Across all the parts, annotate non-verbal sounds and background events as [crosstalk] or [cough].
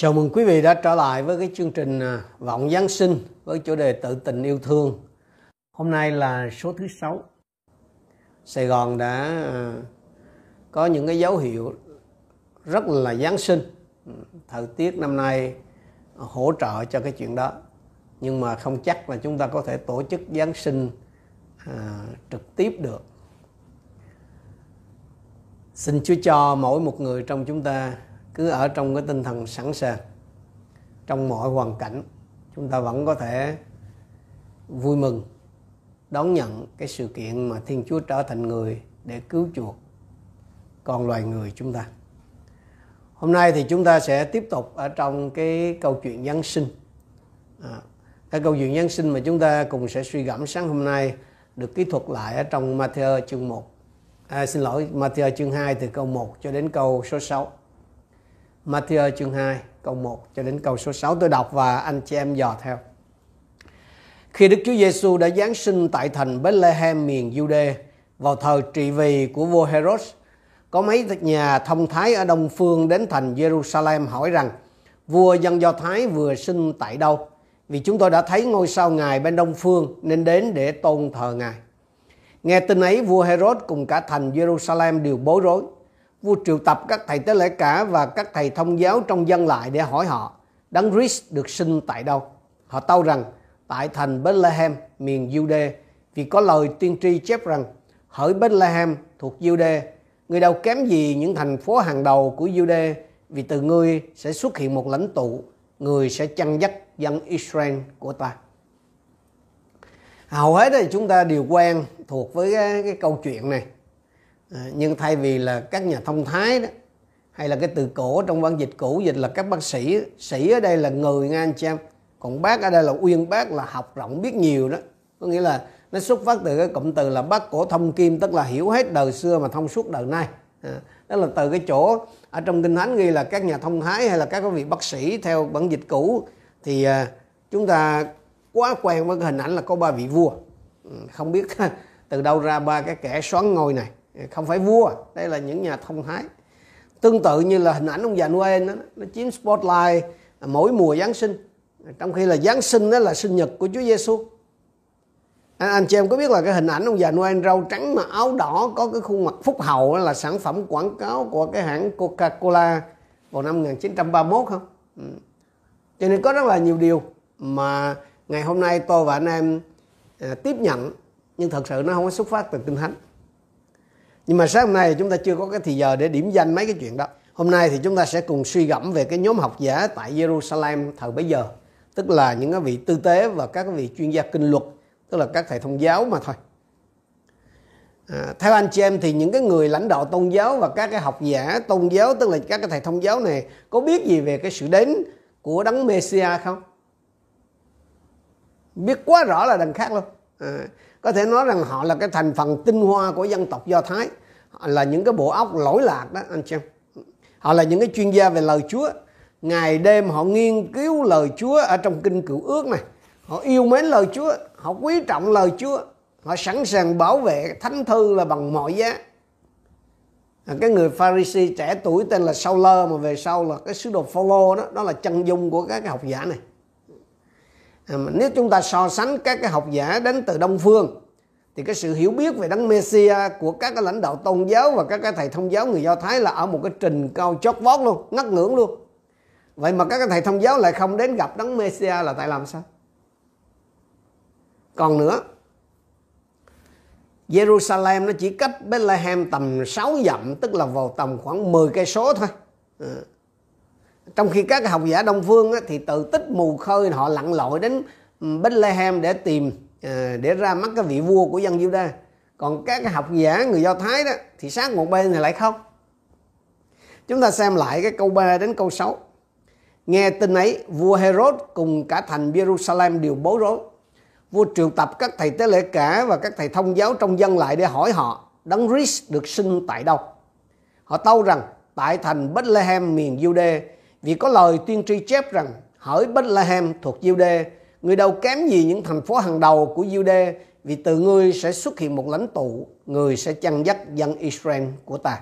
Chào mừng quý vị đã trở lại với cái chương trình à, Vọng Giáng sinh với chủ đề tự tình yêu thương. Hôm nay là số thứ sáu. Sài Gòn đã à, có những cái dấu hiệu rất là Giáng sinh. Thời tiết năm nay hỗ trợ cho cái chuyện đó. Nhưng mà không chắc là chúng ta có thể tổ chức Giáng sinh à, trực tiếp được. Xin Chúa cho mỗi một người trong chúng ta cứ ở trong cái tinh thần sẵn sàng trong mọi hoàn cảnh chúng ta vẫn có thể vui mừng đón nhận cái sự kiện mà Thiên Chúa trở thành người để cứu chuộc con loài người chúng ta. Hôm nay thì chúng ta sẽ tiếp tục ở trong cái câu chuyện Giáng sinh. À, cái câu chuyện Giáng sinh mà chúng ta cùng sẽ suy gẫm sáng hôm nay được kỹ thuật lại ở trong Matthew chương 1. À, xin lỗi, Matthew chương 2 từ câu 1 cho đến câu số 6. Matthew chương 2 câu 1 cho đến câu số 6 tôi đọc và anh chị em dò theo. Khi Đức Chúa Giêsu đã giáng sinh tại thành Bethlehem miền Jude vào thời trị vì của vua Herod, có mấy nhà thông thái ở đông phương đến thành Jerusalem hỏi rằng vua dân Do Thái vừa sinh tại đâu? Vì chúng tôi đã thấy ngôi sao ngài bên đông phương nên đến để tôn thờ ngài. Nghe tin ấy, vua Herod cùng cả thành Jerusalem đều bối rối vua triệu tập các thầy tế lễ cả và các thầy thông giáo trong dân lại để hỏi họ đấng Christ được sinh tại đâu. Họ tâu rằng tại thành Bethlehem miền Jude vì có lời tiên tri chép rằng hỡi Bethlehem thuộc Jude người đâu kém gì những thành phố hàng đầu của Jude vì từ ngươi sẽ xuất hiện một lãnh tụ người sẽ chăn dắt dân Israel của ta. Hầu hết thì chúng ta đều quen thuộc với cái, cái câu chuyện này À, nhưng thay vì là các nhà thông thái đó hay là cái từ cổ trong văn dịch cũ dịch là các bác sĩ sĩ ở đây là người nghe anh chị em. Còn bác ở đây là uyên bác là học rộng biết nhiều đó. Có nghĩa là nó xuất phát từ cái cụm từ là bác cổ thông kim tức là hiểu hết đời xưa mà thông suốt đời nay. À, đó là từ cái chỗ ở trong kinh thánh ghi là các nhà thông thái hay là các vị bác sĩ theo bản dịch cũ. Thì à, chúng ta quá quen với cái hình ảnh là có ba vị vua. Ừ, không biết [laughs] từ đâu ra ba cái kẻ xoắn ngôi này không phải vua đây là những nhà thông thái tương tự như là hình ảnh ông già Noel đó, nó chiếm spotlight mỗi mùa Giáng sinh trong khi là Giáng sinh đó là sinh nhật của Chúa Giêsu anh, à, anh chị em có biết là cái hình ảnh ông già Noel râu trắng mà áo đỏ có cái khuôn mặt phúc hậu là sản phẩm quảng cáo của cái hãng Coca-Cola vào năm 1931 không? Ừ. Cho nên có rất là nhiều điều mà ngày hôm nay tôi và anh em à, tiếp nhận nhưng thật sự nó không có xuất phát từ kinh thánh nhưng mà sáng hôm nay chúng ta chưa có cái thì giờ để điểm danh mấy cái chuyện đó. Hôm nay thì chúng ta sẽ cùng suy gẫm về cái nhóm học giả tại Jerusalem thời bấy giờ. Tức là những cái vị tư tế và các vị chuyên gia kinh luật tức là các thầy thông giáo mà thôi. À, theo anh chị em thì những cái người lãnh đạo tôn giáo và các cái học giả tôn giáo tức là các cái thầy thông giáo này có biết gì về cái sự đến của đấng Messia không? Biết quá rõ là đằng khác luôn. À, có thể nói rằng họ là cái thành phần tinh hoa của dân tộc do thái là những cái bộ óc lỗi lạc đó anh chị em họ là những cái chuyên gia về lời chúa. Ngày đêm họ nghiên cứu lời chúa ở trong kinh cựu ước này. Họ yêu mến lời chúa. Họ quý trọng lời chúa. Họ sẵn sàng bảo vệ thánh thư là bằng mọi giá. À, cái người Pharisee trẻ tuổi tên là Sauler mà về sau là cái sứ đồ Phaolô đó đó là chân dung của các cái học giả này. À, nếu chúng ta so sánh các cái học giả đến từ đông phương thì cái sự hiểu biết về đấng Messia của các cái lãnh đạo tôn giáo và các cái thầy thông giáo người Do Thái là ở một cái trình cao chót vót luôn, ngất ngưỡng luôn. Vậy mà các cái thầy thông giáo lại không đến gặp đấng Messia là tại làm sao? Còn nữa, Jerusalem nó chỉ cách Bethlehem tầm 6 dặm tức là vào tầm khoảng 10 cây số thôi. Ừ. Trong khi các học giả Đông phương á, thì từ tích mù khơi họ lặn lội đến Bethlehem để tìm à, để ra mắt cái vị vua của dân Juda. Còn các học giả người Do Thái đó thì sát một bên thì lại không. Chúng ta xem lại cái câu 3 đến câu 6 nghe tin ấy vua Herod cùng cả thành Jerusalem đều bối rối. Vua triệu tập các thầy tế lễ cả và các thầy thông giáo trong dân lại để hỏi họ đấng Christ được sinh tại đâu? Họ tâu rằng tại thành Bethlehem miền Jude vì có lời tiên tri chép rằng hỡi Bethlehem thuộc Jude Người đâu kém gì những thành phố hàng đầu của Jude vì từ ngươi sẽ xuất hiện một lãnh tụ, người sẽ chăn dắt dân Israel của ta.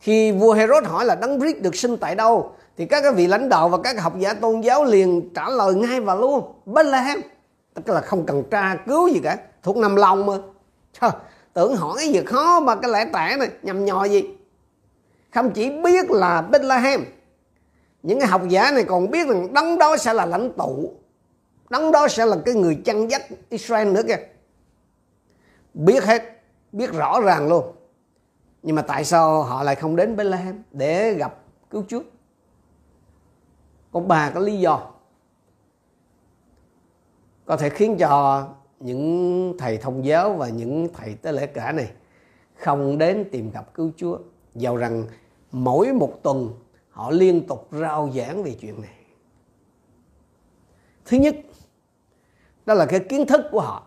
Khi vua Herod hỏi là đấng Christ được sinh tại đâu thì các vị lãnh đạo và các học giả tôn giáo liền trả lời ngay và luôn Bethlehem. Tức là không cần tra cứu gì cả thuộc nằm lòng mà. Trời, tưởng hỏi cái gì khó mà cái lẽ tẻ này nhầm nhò gì? Không chỉ biết là Bethlehem những cái học giả này còn biết rằng đấng đó sẽ là lãnh tụ. Đấng đó sẽ là cái người chăn dắt Israel nữa kìa. Biết hết, biết rõ ràng luôn. Nhưng mà tại sao họ lại không đến Bethlehem để gặp cứu Chúa? Có ba cái lý do. Có thể khiến cho những thầy thông giáo và những thầy tế lễ cả này không đến tìm gặp cứu Chúa. Dầu rằng mỗi một tuần họ liên tục rao giảng về chuyện này. Thứ nhất, đó là cái kiến thức của họ,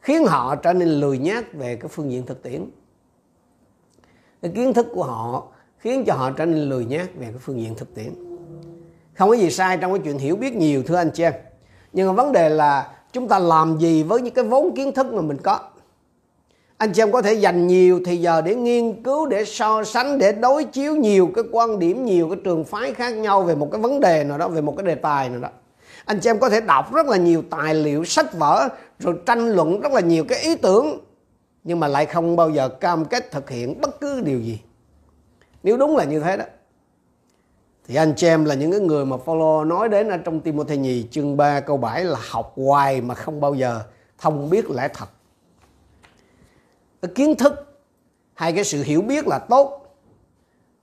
khiến họ trở nên lười nhác về cái phương diện thực tiễn. Cái kiến thức của họ khiến cho họ trở nên lười nhác về cái phương diện thực tiễn. Không có gì sai trong cái chuyện hiểu biết nhiều, thưa anh chị em nhưng mà vấn đề là chúng ta làm gì với những cái vốn kiến thức mà mình có? Anh chị em có thể dành nhiều thì giờ để nghiên cứu, để so sánh, để đối chiếu nhiều cái quan điểm, nhiều cái trường phái khác nhau về một cái vấn đề nào đó, về một cái đề tài nào đó. Anh chị em có thể đọc rất là nhiều tài liệu, sách vở, rồi tranh luận rất là nhiều cái ý tưởng, nhưng mà lại không bao giờ cam kết thực hiện bất cứ điều gì. Nếu đúng là như thế đó, thì anh chị em là những cái người mà follow nói đến ở trong Timothy nhì chương 3 câu 7 là học hoài mà không bao giờ thông biết lẽ thật cái kiến thức hay cái sự hiểu biết là tốt.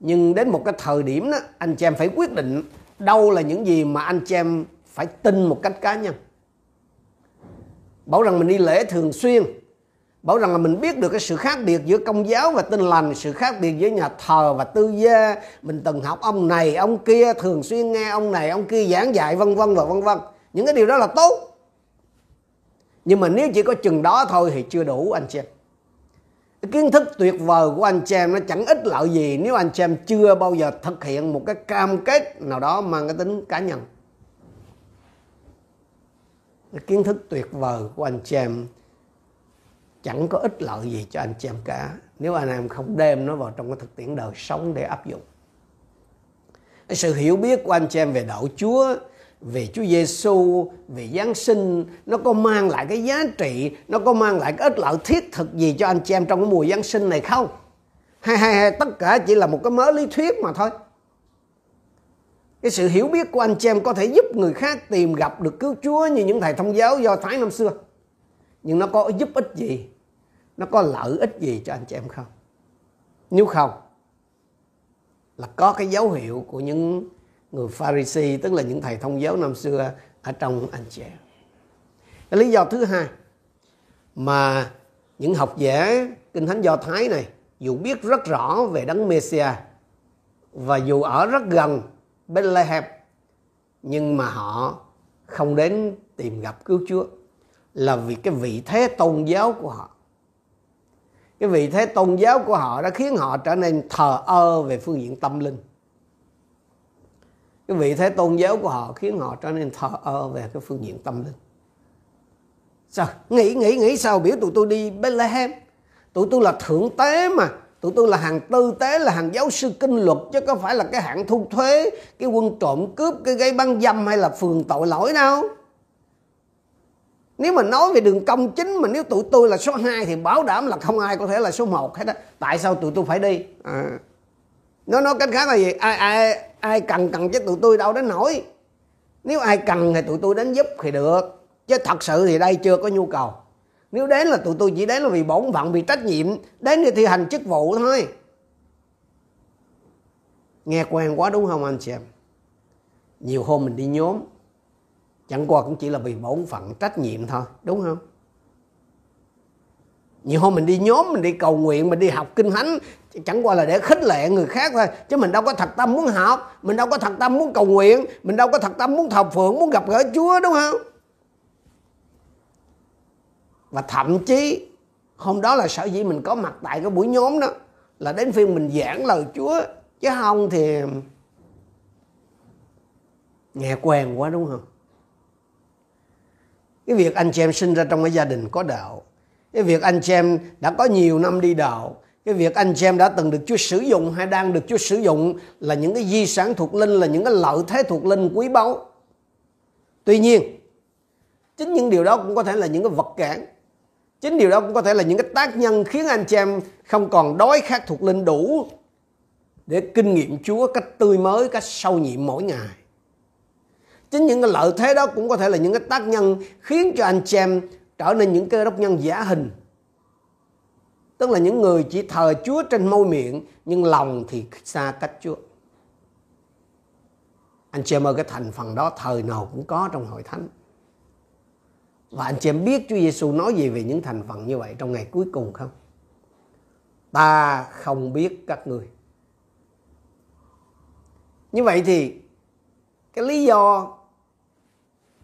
Nhưng đến một cái thời điểm đó, anh chị em phải quyết định đâu là những gì mà anh chị em phải tin một cách cá nhân. Bảo rằng mình đi lễ thường xuyên, bảo rằng là mình biết được cái sự khác biệt giữa công giáo và tin lành, sự khác biệt giữa nhà thờ và tư gia. Mình từng học ông này, ông kia, thường xuyên nghe ông này, ông kia giảng dạy, vân vân và vân vân. Những cái điều đó là tốt. Nhưng mà nếu chỉ có chừng đó thôi thì chưa đủ, anh chị em cái kiến thức tuyệt vời của anh chị em nó chẳng ích lợi gì nếu anh chị em chưa bao giờ thực hiện một cái cam kết nào đó mang cái tính cá nhân. Cái kiến thức tuyệt vời của anh chị em chẳng có ích lợi gì cho anh chị em cả. Nếu anh em không đem nó vào trong cái thực tiễn đời sống để áp dụng. Cái sự hiểu biết của anh chị em về đạo Chúa về Chúa Giêsu, về Giáng sinh nó có mang lại cái giá trị, nó có mang lại cái ích lợi thiết thực gì cho anh chị em trong cái mùa Giáng sinh này không? Hay hay hay tất cả chỉ là một cái mớ lý thuyết mà thôi. Cái sự hiểu biết của anh chị em có thể giúp người khác tìm gặp được cứu Chúa như những thầy thông giáo do Thái năm xưa. Nhưng nó có giúp ích gì? Nó có lợi ích gì cho anh chị em không? Nếu không là có cái dấu hiệu của những người Pharisee tức là những thầy thông giáo năm xưa ở trong anh chị em. Cái lý do thứ hai mà những học giả kinh thánh do Thái này dù biết rất rõ về đấng Messia và dù ở rất gần Bethlehem, nhưng mà họ không đến tìm gặp cứu Chúa là vì cái vị thế tôn giáo của họ. Cái vị thế tôn giáo của họ đã khiến họ trở nên thờ ơ về phương diện tâm linh cái vị thế tôn giáo của họ khiến họ trở nên thờ ơ về cái phương diện tâm linh. Sao? Nghĩ nghĩ nghĩ sao? Biểu tụi tôi đi Bethlehem. Tụi tôi là thượng tế mà. Tụi tôi là hàng tư tế, là hàng giáo sư kinh luật, chứ có phải là cái hạng thu thuế, cái quân trộm cướp, cái gây băng dâm hay là phường tội lỗi đâu. Nếu mà nói về đường công chính mà nếu tụi tôi là số 2 thì bảo đảm là không ai có thể là số 1 hết á. Tại sao tụi tôi phải đi? À. nó nói cách khác là gì? Ai ai ai cần cần chứ tụi tôi đâu đến nổi. Nếu ai cần thì tụi tôi đến giúp thì được. Chứ thật sự thì đây chưa có nhu cầu. Nếu đến là tụi tôi chỉ đến là vì bổn phận, vì trách nhiệm. Đến để thi hành chức vụ thôi. Nghe quen quá đúng không anh chị em? Nhiều hôm mình đi nhóm. Chẳng qua cũng chỉ là vì bổn phận, trách nhiệm thôi. Đúng không? Nhiều hôm mình đi nhóm, mình đi cầu nguyện, mình đi học kinh thánh chẳng qua là để khích lệ người khác thôi. Chứ mình đâu có thật tâm muốn học, mình đâu có thật tâm muốn cầu nguyện, mình đâu có thật tâm muốn thờ phượng, muốn gặp gỡ chúa, đúng không? Và thậm chí, hôm đó là sở dĩ mình có mặt tại cái buổi nhóm đó, là đến phiên mình giảng lời chúa. Chứ không thì nghe quen quá, đúng không? Cái việc anh chị em sinh ra trong cái gia đình có đạo, cái việc anh chị em đã có nhiều năm đi đạo cái việc anh chị em đã từng được Chúa sử dụng hay đang được Chúa sử dụng là những cái di sản thuộc linh là những cái lợi thế thuộc linh quý báu. Tuy nhiên, chính những điều đó cũng có thể là những cái vật cản. Chính điều đó cũng có thể là những cái tác nhân khiến anh chị em không còn đói khát thuộc linh đủ để kinh nghiệm Chúa cách tươi mới, cách sâu nhiệm mỗi ngày. Chính những cái lợi thế đó cũng có thể là những cái tác nhân khiến cho anh chị em trở nên những cơ đốc nhân giả hình tức là những người chỉ thờ Chúa trên môi miệng, nhưng lòng thì xa cách Chúa. Anh chị em ơi, cái thành phần đó thời nào cũng có trong hội thánh. Và anh chị em biết Chúa Giêsu nói gì về những thành phần như vậy trong ngày cuối cùng không? Ta không biết các người. Như vậy thì cái lý do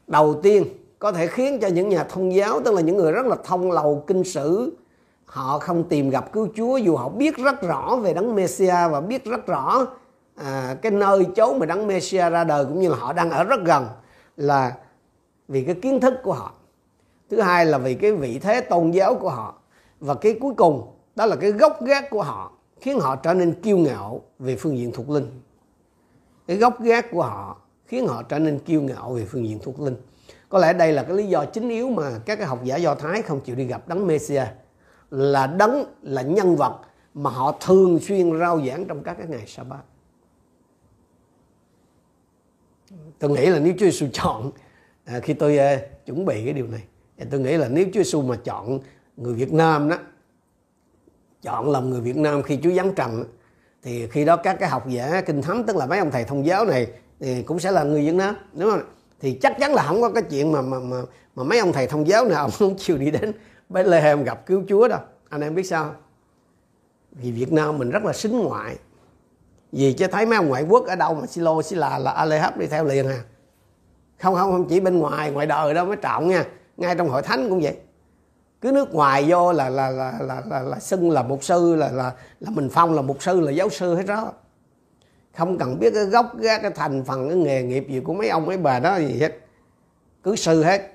đầu tiên có thể khiến cho những nhà thông giáo, tức là những người rất là thông lầu, kinh sử họ không tìm gặp cứu Chúa dù họ biết rất rõ về đấng Messia và biết rất rõ à, cái nơi chốn mà đấng Messia ra đời cũng như là họ đang ở rất gần là vì cái kiến thức của họ. Thứ hai là vì cái vị thế tôn giáo của họ. Và cái cuối cùng đó là cái gốc gác của họ khiến họ trở nên kiêu ngạo về phương diện thuộc linh. Cái gốc gác của họ khiến họ trở nên kiêu ngạo về phương diện thuộc linh. Có lẽ đây là cái lý do chính yếu mà các cái học giả do thái không chịu đi gặp đấng Messia là đấng là nhân vật mà họ thường xuyên rao giảng trong các cái ngày sa bát tôi nghĩ là nếu Chúa Giêsu chọn à, khi tôi à, chuẩn bị cái điều này thì tôi nghĩ là nếu Chúa Giêsu mà chọn người Việt Nam đó chọn làm người Việt Nam khi Chúa giáng trần thì khi đó các cái học giả kinh thánh tức là mấy ông thầy thông giáo này thì cũng sẽ là người Việt Nam đúng không? Thì chắc chắn là không có cái chuyện mà mà mà, mà mấy ông thầy thông giáo nào [laughs] không chịu đi đến Bethlehem gặp cứu Chúa đâu anh em biết sao vì Việt Nam mình rất là xính ngoại. Vì chứ thấy mấy ông ngoại quốc ở đâu mà xí lô xí là là Alehab đi theo liền à. Không không không chỉ bên ngoài ngoài đời đâu mới trọng nha. Ngay trong hội thánh cũng vậy. Cứ nước ngoài vô là là là là là, là xưng là mục sư là là là mình phong là mục sư là giáo sư hết đó. Không cần biết cái gốc cái, cái thành phần cái nghề nghiệp gì của mấy ông mấy bà đó gì hết. Cứ sư hết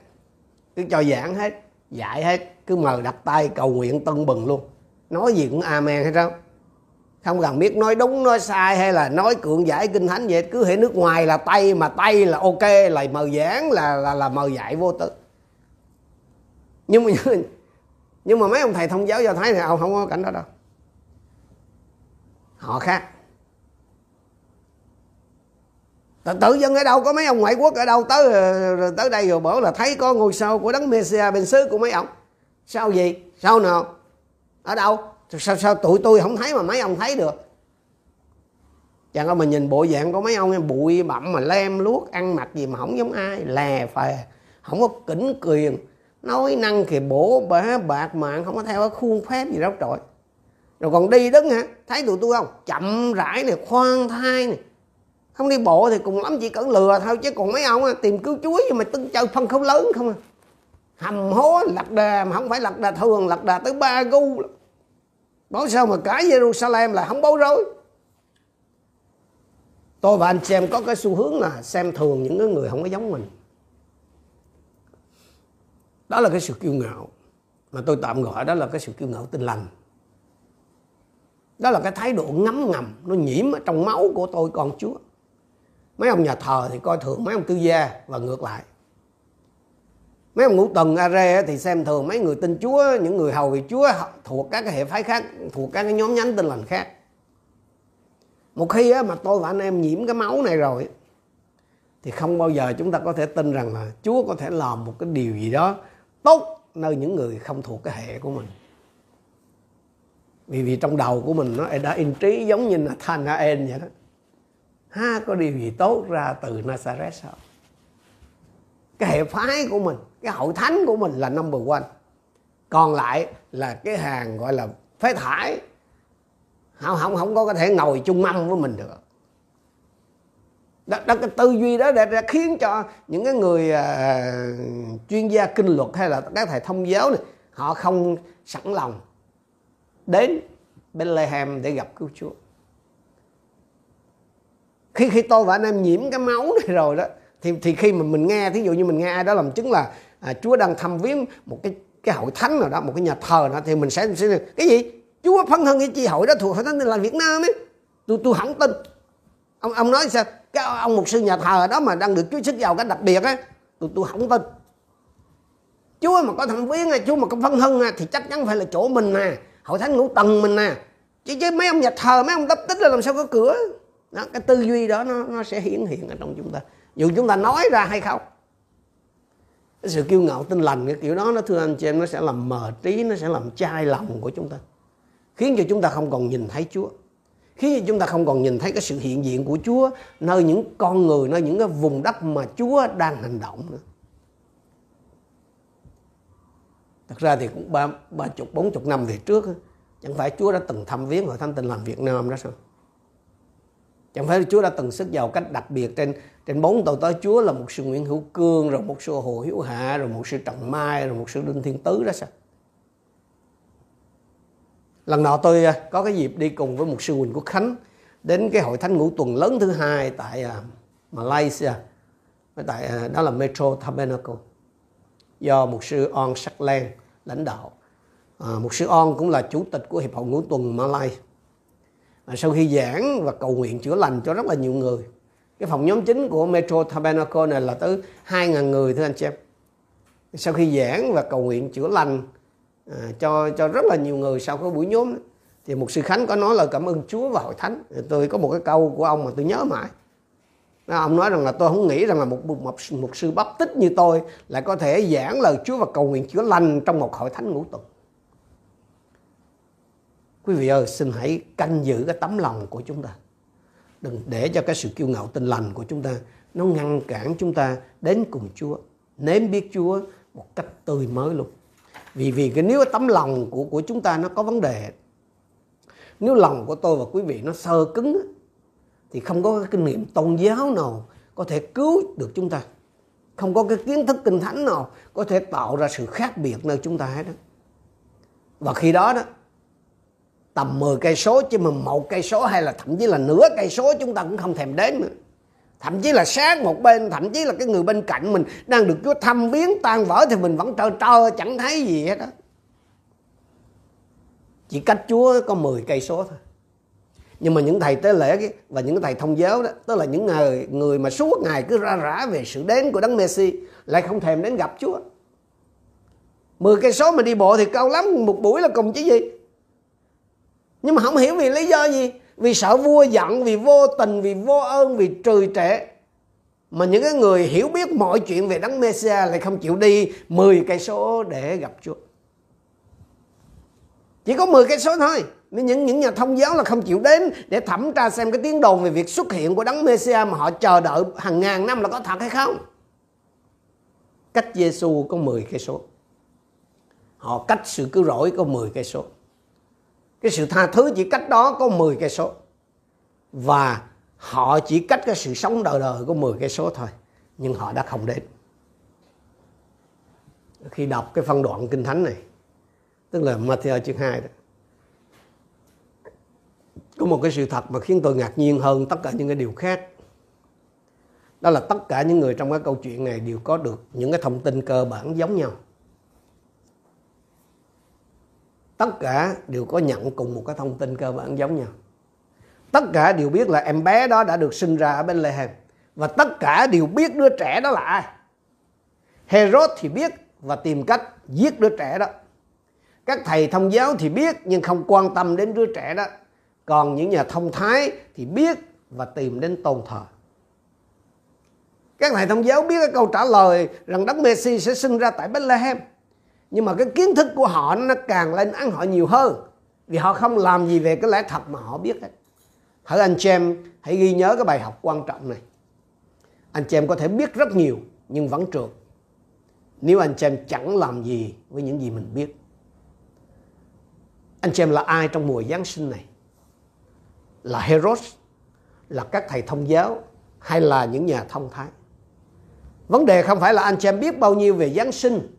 cứ cho giảng hết dạy hết, cứ mời đặt tay cầu nguyện tân bừng luôn. Nói gì cũng amen hết sao không cần biết nói đúng, nói sai hay là nói cưỡng giải kinh thánh vậy, cứ hệ nước ngoài là tay, mà tay là ok, là mời giảng, là là là mời dạy vô tư. Nhưng mà [laughs] nhưng mà mấy ông thầy thông giáo do thái thì ông không có cảnh đó đâu. Họ khác. Tự dân ở đâu có mấy ông ngoại quốc ở đâu tới ờ, tới đây rồi bảo là thấy có ngôi sao của đấng Messia bên xứ của mấy ông. Sao gì sao nào? Ở đâu? Sao sao tụi tôi không thấy mà mấy ông thấy được? Chẳng có mình nhìn bộ dạng của mấy ông em bụi bặm mà lem luốc, ăn mặc gì mà không giống ai, lè phè, không có kỉnh quyền. Nói năng thì bổ bả bạc mạng, không có theo cái khuôn phép gì đâu trời. Rồi còn đi đứng hả? Thấy tụi tôi không? Chậm rãi này khoan thai này không đi bộ thì cùng lắm chỉ cỡ lừa thôi, chứ còn mấy ông tìm cứu chuối nhưng mà tưng chơi phân khấu lớn không à. Hầm hố, lạc đà mà không phải lạc đà thường, lạc đà tới ba gu bảo sao mà cả Jerusalem là không bối rối? Tôi và anh xem có cái xu hướng là xem thường những người không có giống mình. Đó là cái sự kiêu ngạo. Mà tôi tạm gọi đó là cái sự kiêu ngạo tinh lành. Đó là cái thái độ ngấm ngầm, nó nhiễm ở trong máu của tôi con chúa mấy ông nhà thờ thì coi thường mấy ông tư gia và ngược lại. Mấy ông ngũ tần are thì xem thường mấy người tin chúa, những người hầu vị chúa thuộc các cái hệ phái khác, thuộc các cái nhóm nhánh tin lành khác. Một khi mà tôi và anh em nhiễm cái máu này rồi thì không bao giờ chúng ta có thể tin rằng là chúa có thể làm một cái điều gì đó tốt nơi những người không thuộc cái hệ của mình. Vì vì trong đầu của mình nó đã in trí giống như là Nathanael vậy đó ha có điều gì tốt ra từ Nazareth sao cái hệ phái của mình cái hội thánh của mình là number one. Còn lại là cái hàng gọi là phế thải. Không không không có thể ngồi chung mâm với mình được. Đó, đó cái tư duy đó để, để khiến cho những cái người uh, chuyên gia kinh luật hay là các thầy thông giáo này họ không sẵn lòng đến Bethlehem để gặp cứu Chúa khi khi tôi và anh em nhiễm cái máu này rồi đó thì thì khi mà mình nghe thí dụ như mình nghe ai đó làm chứng là à, Chúa đang thăm viếng một cái cái hội thánh nào đó một cái nhà thờ nào thì mình sẽ, sẽ cái gì? Chúa phân thân cái chi hội đó thuộc hội thánh là Việt Nam ấy. Tôi tôi không tin. Ông ông nói sao? Cái ông một sư nhà thờ đó mà đang được Chúa sức giàu cái đặc biệt á tôi tôi không tin. Chúa mà có thẩm viếng Chúa mà có phân thân thì chắc chắn phải là chỗ mình nè hội thánh ngũ tầng mình nè. Chứ chứ mấy ông nhà thờ mấy ông đắp tích là làm sao có cửa? Đó, cái tư duy đó nó nó sẽ hiển hiện ở trong chúng ta. Dù chúng ta nói ra hay không cái sự kiêu ngạo tinh lành cái kiểu đó nó thưa anh chị em nó sẽ làm mờ trí nó sẽ làm chai lòng của chúng ta. Khiến cho chúng ta không còn nhìn thấy Chúa. Khiến cho chúng ta không còn nhìn thấy cái sự hiện diện của Chúa nơi những con người nơi những cái vùng đất mà Chúa đang hành động nữa. Thật ra thì cũng ba ba chục bốn chục năm về trước chẳng phải Chúa đã từng thăm viếng hội thánh tinh lành Việt Nam đó sao? Chẳng phải Chúa đã từng sức giàu cách đặc biệt trên trên bốn tàu tới Chúa là một sự Nguyễn Hữu Cương rồi một sự Hồ Hiếu Hạ rồi một sự Trọng Mai rồi một sự Đinh Thiên Tứ đó sao? Lần nọ tôi à, có cái dịp đi cùng với một sư Quỳnh Quốc Khánh đến cái hội thánh ngũ tuần lớn thứ hai tại à, Malaysia tại à, đó là Metro Tabernacle do một sư On Sắc Lan lãnh đạo. À, một sư On cũng là chủ tịch của hiệp hội ngũ tuần Malay à, sau khi giảng và cầu nguyện chữa lành cho rất là nhiều người. Cái phòng nhóm chính của Metro Tabernacle này là tới 2.000 người thưa anh chị em. Sau khi giảng và cầu nguyện chữa lành à, cho cho rất là nhiều người sau cái buổi nhóm đó, thì một sư Khánh có nói là cảm ơn Chúa và hội thánh. Tôi có một cái câu của ông mà tôi nhớ mãi. Ông nói rằng là tôi không nghĩ rằng là một, một, một sư bắp tích như tôi lại có thể giảng lời Chúa và cầu nguyện chữa lành trong một hội thánh ngũ tuần quý vị ơi, xin hãy canh giữ cái tấm lòng của chúng ta. Đừng để cho cái sự kiêu ngạo tinh lành của chúng ta nó ngăn cản chúng ta đến cùng Chúa, nếm biết Chúa một cách tươi mới luôn. Vì vì cái nếu cái tấm lòng của của chúng ta nó có vấn đề, nếu lòng của tôi và quý vị nó sơ cứng thì không có cái kinh nghiệm tôn giáo nào có thể cứu được chúng ta. Không có cái kiến thức kinh thánh nào có thể tạo ra sự khác biệt nơi chúng ta hết đó và khi đó đó tầm 10 cây số, chứ mà một cây số hay là thậm chí là nửa cây số chúng ta cũng không thèm đến nữa. Thậm chí là sáng một bên, thậm chí là cái người bên cạnh mình đang được Chúa thăm viếng, tan vỡ thì mình vẫn trơ trơ, chẳng thấy gì hết đó chỉ cách Chúa có 10 cây số thôi. Nhưng mà những thầy tế lễ và những thầy thông giáo đó, tức là những người người mà suốt ngày cứ ra rã về sự đến của đấng Messi, lại không thèm đến gặp Chúa. 10 cây số mà đi bộ thì cao lắm, một buổi là cùng chứ gì? Nhưng mà không hiểu vì lý do gì? Vì sợ vua giận, vì vô tình, vì vô ơn, vì trừ trễ. Mà những cái người hiểu biết mọi chuyện về đấng Messia lại không chịu đi 10 cây số để gặp Chúa. Chỉ có 10 cây số thôi. Nên những những nhà thông giáo là không chịu đến để thẩm tra xem cái tiếng đồn về việc xuất hiện của đấng Messia mà họ chờ đợi hàng ngàn năm là có thật hay không. Cách Giêsu có 10 cây số. Họ cách sự cứu rỗi có 10 cây số cái sự tha thứ chỉ cách đó có 10 cây số. Và họ chỉ cách cái sự sống đời đời có 10 cây số thôi, nhưng họ đã không đến. Khi đọc cái phân đoạn kinh thánh này, tức là Matthew chương 2 đó, có một cái sự thật mà khiến tôi ngạc nhiên hơn tất cả những cái điều khác. Đó là tất cả những người trong cái câu chuyện này đều có được những cái thông tin cơ bản giống nhau. Tất cả đều có nhận cùng một cái thông tin cơ bản giống nhau. Tất cả đều biết là em bé đó đã được sinh ra ở bên Bethlehem. Và tất cả đều biết đứa trẻ đó là ai. Herod thì biết và tìm cách giết đứa trẻ đó. Các thầy thông giáo thì biết nhưng không quan tâm đến đứa trẻ đó. Còn những nhà thông thái thì biết và tìm đến tôn thờ. Các thầy thông giáo biết cái câu trả lời rằng Đấng Messi sẽ sinh ra tại Bethlehem nhưng mà cái kiến thức của họ nó càng lên ăn họ nhiều hơn. Vì họ không làm gì về cái lẽ thật mà họ biết hết. Hỡi anh chị em hãy ghi nhớ cái bài học quan trọng này. Anh chị em có thể biết rất nhiều, nhưng vẫn trượt. Nếu anh chị em chẳng làm gì với những gì mình biết. Anh chị em là ai trong mùa Giáng sinh này? Là Herod là các thầy thông giáo? Hay là những nhà thông thái? Vấn đề không phải là anh chị em biết bao nhiêu về Giáng sinh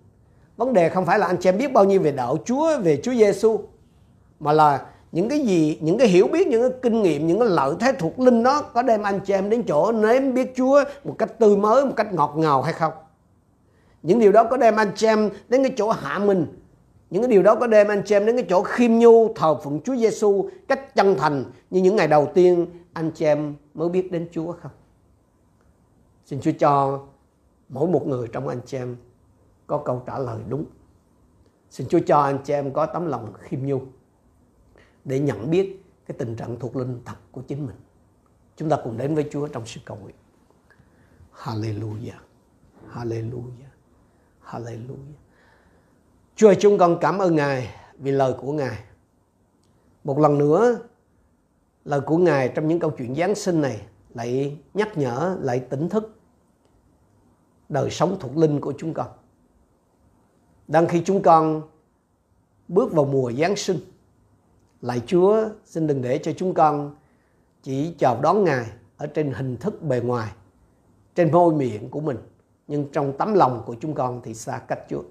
vấn đề không phải là anh chị em biết bao nhiêu về đạo Chúa, về Chúa Giêsu mà là những cái gì, những cái hiểu biết, những cái kinh nghiệm, những cái lợi thế thuộc linh đó có đem anh chị em đến chỗ nếm biết Chúa một cách tươi mới, một cách ngọt ngào hay không những điều đó có đem anh chị em đến cái chỗ hạ mình những cái điều đó có đem anh chị em đến cái chỗ khiêm nhu, thờ phượng Chúa Giêsu cách chân thành như những ngày đầu tiên anh chị em mới biết đến Chúa không? Xin Chúa cho mỗi một người trong anh chị em có câu trả lời đúng. Xin Chúa cho anh chị em có tấm lòng khiêm nhu để nhận biết cái tình trạng thuộc linh thật của chính mình. Chúng ta cùng đến với Chúa trong sự cầu nguyện. Hallelujah. Hallelujah. Hallelujah. Chúa ơi, chúng con cảm ơn Ngài vì lời của Ngài. Một lần nữa, lời của Ngài trong những câu chuyện Giáng sinh này lại nhắc nhở, lại tỉnh thức đời sống thuộc linh của chúng con. Đang khi chúng con bước vào mùa Giáng sinh, Lạy Chúa xin đừng để cho chúng con chỉ chào đón Ngài ở trên hình thức bề ngoài, trên môi miệng của mình, nhưng trong tấm lòng của chúng con thì xa cách Chúa.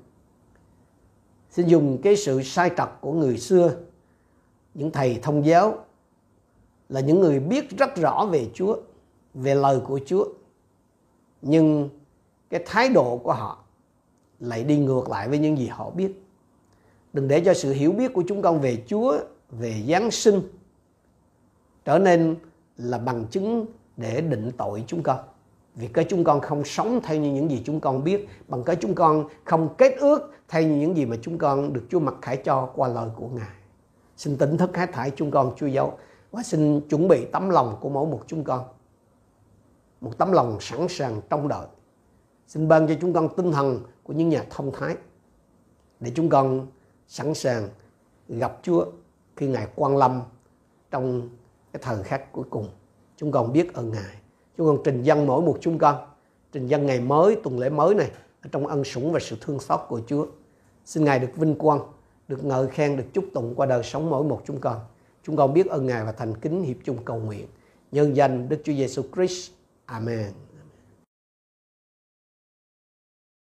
Xin dùng cái sự sai trật của người xưa, những thầy thông giáo là những người biết rất rõ về Chúa, về lời của Chúa. Nhưng cái thái độ của họ lại đi ngược lại với những gì họ biết. Đừng để cho sự hiểu biết của chúng con về Chúa, về Giáng sinh trở nên là bằng chứng để định tội chúng con. Vì cái chúng con không sống theo như những gì chúng con biết, bằng cái chúng con không kết ước theo như những gì mà chúng con được Chúa mặc khải cho qua lời của Ngài. Xin tỉnh thức hết thải chúng con Chúa dấu và xin chuẩn bị tấm lòng của mỗi một chúng con. Một tấm lòng sẵn sàng trong đợi. Xin ban cho chúng con tinh thần của những nhà thông thái để chúng con sẵn sàng gặp Chúa khi Ngài quan lâm trong cái thời khắc cuối cùng. Chúng con biết ơn Ngài. Chúng con trình dân mỗi một chúng con, trình dân ngày mới, tuần lễ mới này ở trong ân sủng và sự thương xót của Chúa. Xin Ngài được vinh quang, được ngợi khen, được chúc tụng qua đời sống mỗi một chúng con. Chúng con biết ơn Ngài và thành kính hiệp chung cầu nguyện. Nhân danh Đức Chúa Giêsu Christ. Amen.